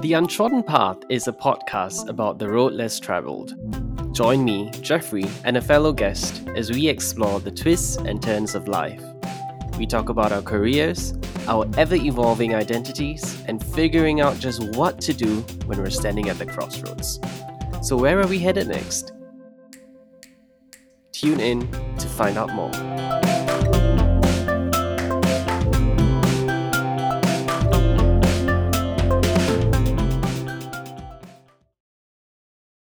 The Untrodden Path is a podcast about the road less traveled. Join me, Jeffrey, and a fellow guest as we explore the twists and turns of life. We talk about our careers, our ever evolving identities, and figuring out just what to do when we're standing at the crossroads. So, where are we headed next? Tune in to find out more.